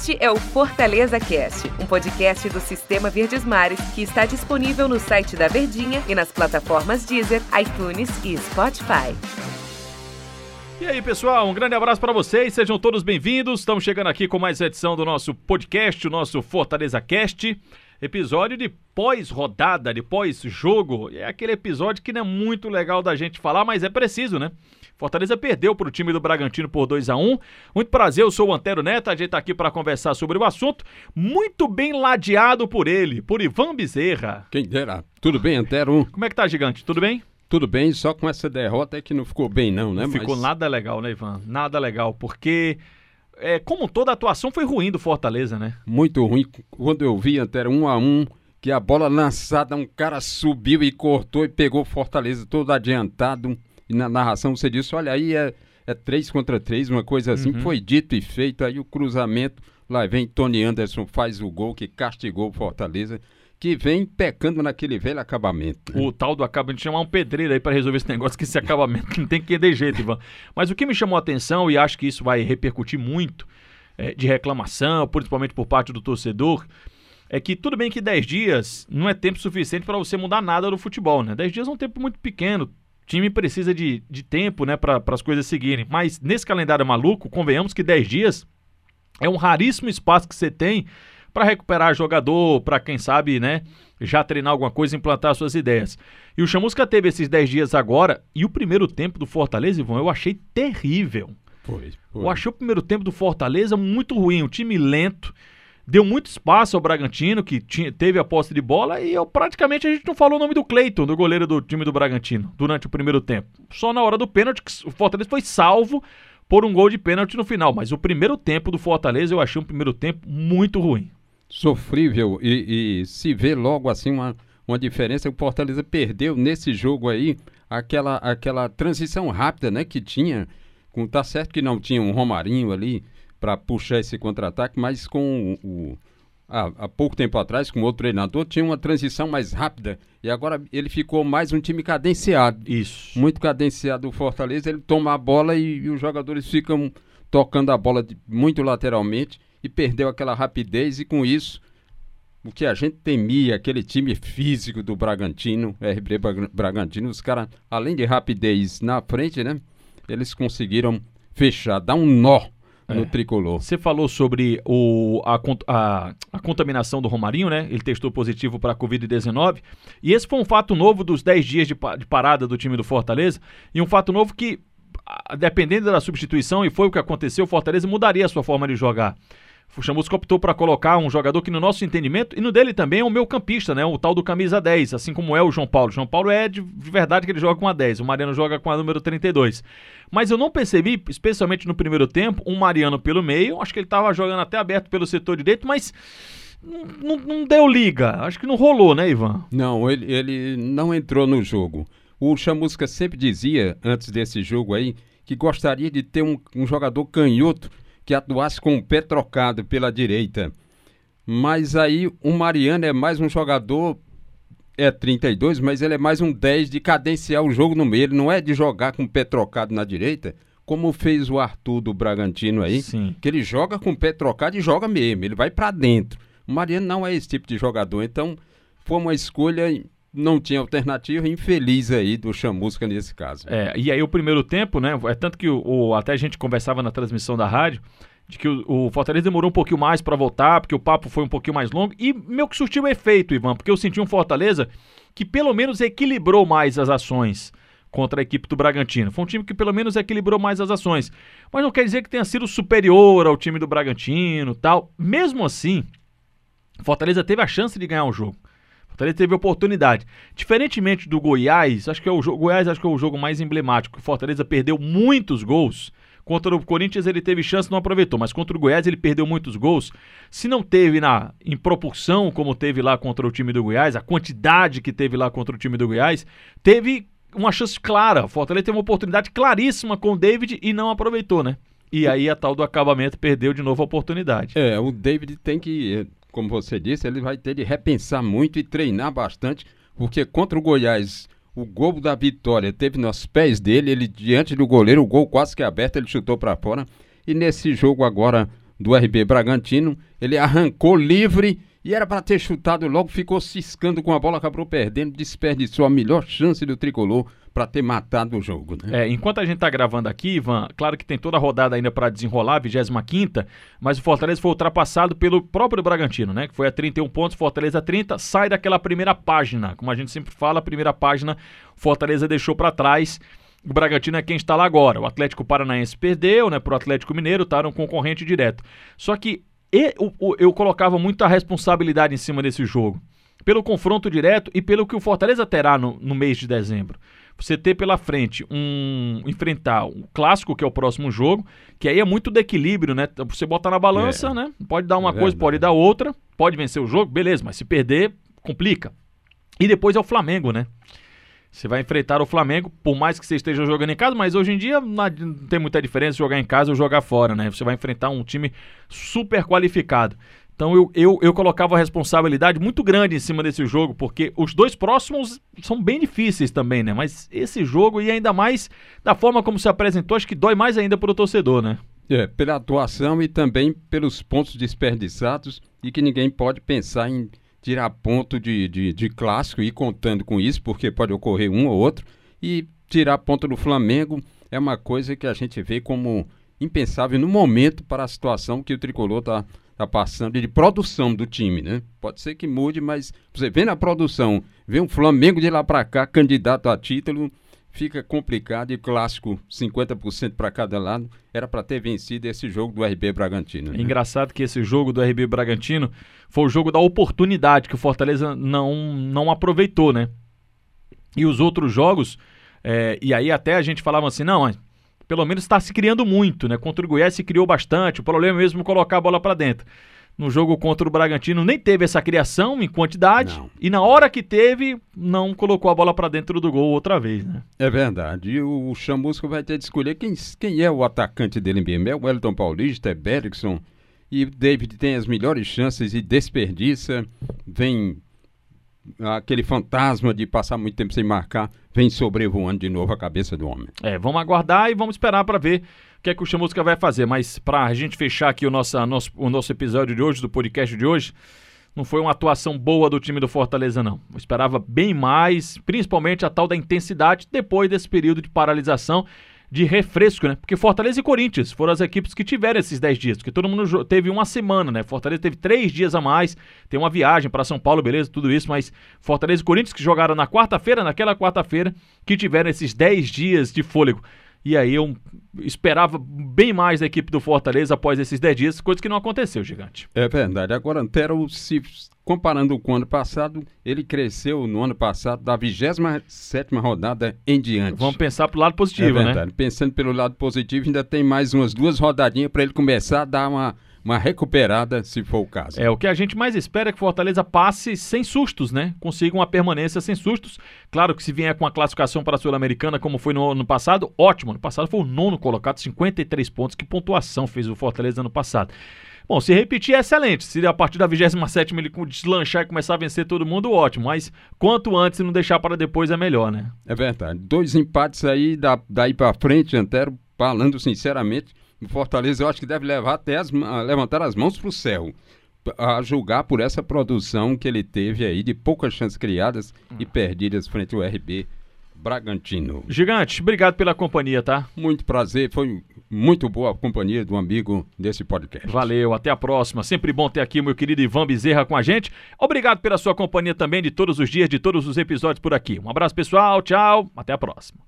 Este é o Fortaleza Cast, um podcast do Sistema Verdes Mares que está disponível no site da Verdinha e nas plataformas Deezer, iTunes e Spotify. E aí, pessoal, um grande abraço para vocês, sejam todos bem-vindos. Estamos chegando aqui com mais edição do nosso podcast, o nosso Fortaleza Cast. Episódio de pós-rodada, de pós-jogo. É aquele episódio que não é muito legal da gente falar, mas é preciso, né? Fortaleza perdeu para o time do Bragantino por 2 a 1 Muito prazer, eu sou o Antero Neto, a gente está aqui para conversar sobre o assunto. Muito bem ladeado por ele, por Ivan Bezerra. Quem dera. Tudo bem, Antero? Como é que tá, gigante? Tudo bem? Tudo bem, só com essa derrota é que não ficou bem não, né? Não ficou Mas... nada legal, né, Ivan? Nada legal, porque é, como toda a atuação foi ruim do Fortaleza, né? Muito ruim. Quando eu vi, Antero, um a um, que a bola lançada, um cara subiu e cortou e pegou Fortaleza todo adiantado e na narração você disse, olha aí é, é três contra três, uma coisa assim, uhum. foi dito e feito, aí o cruzamento, lá vem Tony Anderson, faz o gol que castigou o Fortaleza, que vem pecando naquele velho acabamento. Né? O tal do acabamento, chamar um pedreiro aí para resolver esse negócio, que esse acabamento não tem que ter jeito, Ivan. Mas o que me chamou a atenção, e acho que isso vai repercutir muito, é, de reclamação, principalmente por parte do torcedor, é que tudo bem que 10 dias não é tempo suficiente para você mudar nada no futebol, né? 10 dias é um tempo muito pequeno time precisa de, de tempo, né, para as coisas seguirem. Mas nesse calendário maluco, convenhamos que 10 dias é um raríssimo espaço que você tem para recuperar jogador, para quem sabe, né, já treinar alguma coisa, implantar suas ideias. E o Chamusca teve esses 10 dias agora, e o primeiro tempo do Fortaleza, Ivan, eu achei terrível. Foi, foi. Eu achei o primeiro tempo do Fortaleza muito ruim, um time lento, deu muito espaço ao Bragantino, que tinha, teve a posse de bola, e eu, praticamente a gente não falou o nome do Cleiton, do goleiro do time do Bragantino, durante o primeiro tempo. Só na hora do pênalti, que o Fortaleza foi salvo por um gol de pênalti no final. Mas o primeiro tempo do Fortaleza eu achei um primeiro tempo muito ruim. Sofrível, e, e se vê logo assim uma, uma diferença. O Fortaleza perdeu nesse jogo aí aquela, aquela transição rápida né, que tinha. Com, tá certo que não tinha um Romarinho ali para puxar esse contra-ataque, mas com o, há, há, pouco tempo atrás, com outro treinador, tinha uma transição mais rápida. E agora ele ficou mais um time cadenciado. Isso. Muito cadenciado o Fortaleza. Ele toma a bola e, e os jogadores ficam tocando a bola de, muito lateralmente e perdeu aquela rapidez. E com isso, o que a gente temia, aquele time físico do Bragantino, RB Bragantino, os caras, além de rapidez na frente, né? Eles conseguiram fechar, dar um nó no é. tricolor. Você falou sobre o, a, a, a, contaminação do Romarinho, né? Ele testou positivo para a Covid-19. E esse foi um fato novo dos 10 dias de, de parada do time do Fortaleza. E um fato novo que, dependendo da substituição, e foi o que aconteceu, o Fortaleza mudaria a sua forma de jogar. O Chamusca optou para colocar um jogador que, no nosso entendimento, e no dele também é o meu campista, né? O tal do camisa 10, assim como é o João Paulo. O João Paulo é de, de verdade que ele joga com a 10, o Mariano joga com a número 32. Mas eu não percebi, especialmente no primeiro tempo, um Mariano pelo meio. Acho que ele estava jogando até aberto pelo setor direito, mas não, não, deu liga. Acho que não rolou, né, Ivan? Não, ele, ele não entrou no jogo. O Chamusca sempre dizia, antes desse jogo aí, que gostaria de ter um, um jogador canhoto que atuasse com o pé trocado pela direita. Mas aí o Mariano é mais um jogador, é 32, mas ele é mais um 10 de cadenciar o jogo no meio. Ele não é de jogar com o pé trocado na direita, como fez o Arthur do Bragantino aí, Sim. que ele joga com o pé trocado e joga mesmo, ele vai para dentro. O Mariano não é esse tipo de jogador, então foi uma escolha não tinha alternativa, infeliz aí do Chamusca nesse caso. É, e aí o primeiro tempo, né? É tanto que o, o até a gente conversava na transmissão da rádio de que o, o Fortaleza demorou um pouquinho mais para voltar, porque o papo foi um pouquinho mais longo e meio que surtiu efeito, Ivan, porque eu senti um Fortaleza que pelo menos equilibrou mais as ações contra a equipe do Bragantino. Foi um time que pelo menos equilibrou mais as ações. Mas não quer dizer que tenha sido superior ao time do Bragantino, tal. Mesmo assim, Fortaleza teve a chance de ganhar o jogo. Fortaleza teve oportunidade. Diferentemente do Goiás, acho que é o jogo, Goiás acho que é o jogo mais emblemático. O Fortaleza perdeu muitos gols. Contra o Corinthians ele teve chance, não aproveitou, mas contra o Goiás ele perdeu muitos gols. Se não teve na em proporção como teve lá contra o time do Goiás, a quantidade que teve lá contra o time do Goiás, teve uma chance clara. O Fortaleza teve uma oportunidade claríssima com o David e não aproveitou, né? E aí a tal do acabamento perdeu de novo a oportunidade. É, o David tem que como você disse, ele vai ter de repensar muito e treinar bastante, porque contra o Goiás, o gol da vitória teve nos pés dele, ele diante do goleiro, o gol quase que aberto, ele chutou para fora. E nesse jogo agora do RB Bragantino. Ele arrancou livre e era para ter chutado logo, ficou ciscando com a bola, acabou perdendo, desperdiçou a melhor chance do tricolor para ter matado o jogo. Né? É, enquanto a gente está gravando aqui, Ivan, claro que tem toda a rodada ainda para desenrolar, 25 mas o Fortaleza foi ultrapassado pelo próprio Bragantino, né? Que foi a 31 pontos, Fortaleza 30, sai daquela primeira página. Como a gente sempre fala, a primeira página, Fortaleza deixou para trás. O Bragantino é quem está lá agora. O Atlético Paranaense perdeu, né, pro Atlético Mineiro, tá um concorrente direto. Só que e, o, o, eu colocava muita responsabilidade em cima desse jogo. Pelo confronto direto e pelo que o Fortaleza terá no, no mês de dezembro. Você ter pela frente um. enfrentar um clássico, que é o próximo jogo, que aí é muito do equilíbrio, né? Você bota na balança, é. né? Pode dar uma é coisa, pode dar outra, pode vencer o jogo, beleza, mas se perder, complica. E depois é o Flamengo, né? Você vai enfrentar o Flamengo, por mais que você esteja jogando em casa, mas hoje em dia não tem muita diferença jogar em casa ou jogar fora, né? Você vai enfrentar um time super qualificado. Então eu, eu, eu colocava a responsabilidade muito grande em cima desse jogo, porque os dois próximos são bem difíceis também, né? Mas esse jogo, e ainda mais da forma como se apresentou, acho que dói mais ainda para o torcedor, né? É, pela atuação e também pelos pontos desperdiçados e que ninguém pode pensar em tirar ponto de, de, de clássico e ir contando com isso, porque pode ocorrer um ou outro, e tirar ponto do Flamengo é uma coisa que a gente vê como impensável no momento para a situação que o tricolor está tá passando de produção do time, né? Pode ser que mude, mas você vê na produção, vê um Flamengo de lá para cá candidato a título, fica complicado e clássico 50% para cada lado. Era para ter vencido esse jogo do RB Bragantino. Né? É engraçado que esse jogo do RB Bragantino foi o jogo da oportunidade que o Fortaleza não, não aproveitou, né? E os outros jogos, é, e aí até a gente falava assim, não, pelo menos está se criando muito, né? Contra o Goiás se criou bastante, o problema é mesmo colocar a bola para dentro no jogo contra o Bragantino nem teve essa criação em quantidade não. e na hora que teve não colocou a bola para dentro do gol outra vez, né? É verdade. E o Chamusco vai ter de escolher quem, quem é o atacante dele mesmo. É o Wellington Paulista, é Bergson e o David tem as melhores chances e desperdiça. Vem aquele fantasma de passar muito tempo sem marcar, vem sobrevoando de novo a cabeça do homem. É, vamos aguardar e vamos esperar para ver o que é que o Chamusca vai fazer. Mas para a gente fechar aqui o nosso, nosso, o nosso episódio de hoje, do podcast de hoje, não foi uma atuação boa do time do Fortaleza, não. Eu esperava bem mais, principalmente a tal da intensidade depois desse período de paralisação, de refresco, né? Porque Fortaleza e Corinthians foram as equipes que tiveram esses 10 dias, porque todo mundo teve uma semana, né? Fortaleza teve três dias a mais, tem uma viagem para São Paulo, beleza, tudo isso, mas Fortaleza e Corinthians que jogaram na quarta-feira, naquela quarta-feira, que tiveram esses 10 dias de fôlego. E aí eu esperava bem mais da equipe do Fortaleza após esses 10 dias, coisa que não aconteceu, gigante. É verdade. Agora, Antero, se comparando com o ano passado, ele cresceu no ano passado da 27 rodada em diante. Vamos pensar pro lado positivo, é verdade. né? Pensando pelo lado positivo, ainda tem mais umas duas rodadinhas para ele começar a dar uma uma recuperada, se for o caso. É, o que a gente mais espera é que Fortaleza passe sem sustos, né? Consiga uma permanência sem sustos. Claro que se vier com a classificação para a Sul-Americana, como foi no ano passado, ótimo. No passado foi o nono colocado, 53 pontos. Que pontuação fez o Fortaleza ano passado. Bom, se repetir é excelente. Se a partir da 27 ele deslanchar e começar a vencer todo mundo, ótimo. Mas quanto antes e não deixar para depois é melhor, né? É verdade. Dois empates aí, da, daí para frente, Antero, falando sinceramente, o Fortaleza eu acho que deve levar até as, levantar as mãos para o céu a julgar por essa produção que ele teve aí de poucas chances criadas e perdidas frente ao RB Bragantino. Gigante, obrigado pela companhia, tá? Muito prazer, foi muito boa a companhia do amigo desse podcast. Valeu, até a próxima. Sempre bom ter aqui o meu querido Ivan Bezerra com a gente. Obrigado pela sua companhia também de todos os dias, de todos os episódios por aqui. Um abraço pessoal, tchau, até a próxima.